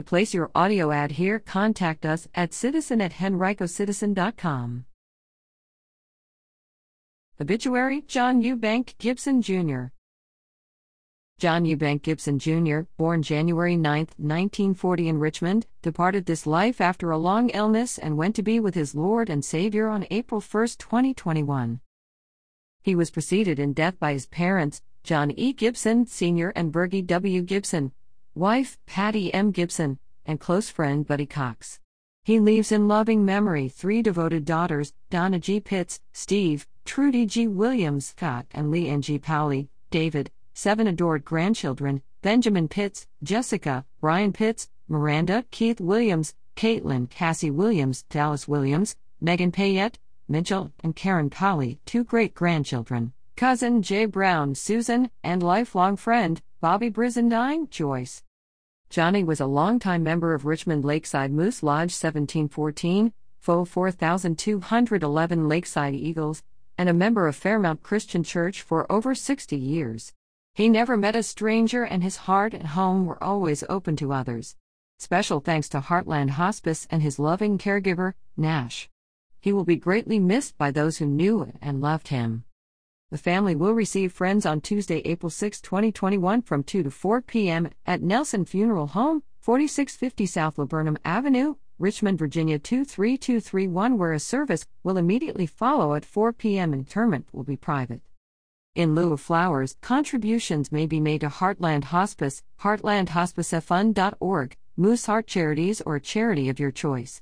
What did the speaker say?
To place your audio ad here, contact us at citizen at henricocitizen.com. Obituary John Eubank Gibson Jr. John Eubank Gibson Jr., born January 9, 1940 in Richmond, departed this life after a long illness and went to be with his Lord and Savior on April 1, 2021. He was preceded in death by his parents, John E. Gibson, Sr. and Bergie W. Gibson, wife, Patty M. Gibson, and close friend Buddy Cox. He leaves in loving memory three devoted daughters, Donna G. Pitts, Steve, Trudy G. Williams, Scott, and Lee N. G. Powley, David, seven adored grandchildren Benjamin Pitts, Jessica, Ryan Pitts, Miranda, Keith Williams, Caitlin, Cassie Williams, Dallas Williams, Megan Payette, Mitchell, and Karen Powley, two great grandchildren, cousin Jay Brown, Susan, and lifelong friend, Bobby Brizendine, Joyce. Johnny was a longtime member of Richmond Lakeside Moose Lodge 1714, Fo 4211 Lakeside Eagles, and a member of Fairmount Christian Church for over 60 years. He never met a stranger, and his heart and home were always open to others. Special thanks to Heartland Hospice and his loving caregiver, Nash. He will be greatly missed by those who knew and loved him. The family will receive friends on Tuesday, April 6, 2021, from 2 to 4 p.m. at Nelsen Funeral Home, 4650 South Laburnum Avenue, Richmond, Virginia 23231, where a service will immediately follow at 4 p.m. Interment will be private. In lieu of flowers, contributions may be made to Heartland Hospice, heartlandhospicefund.org, Mooseheart Charities, or a charity of your choice.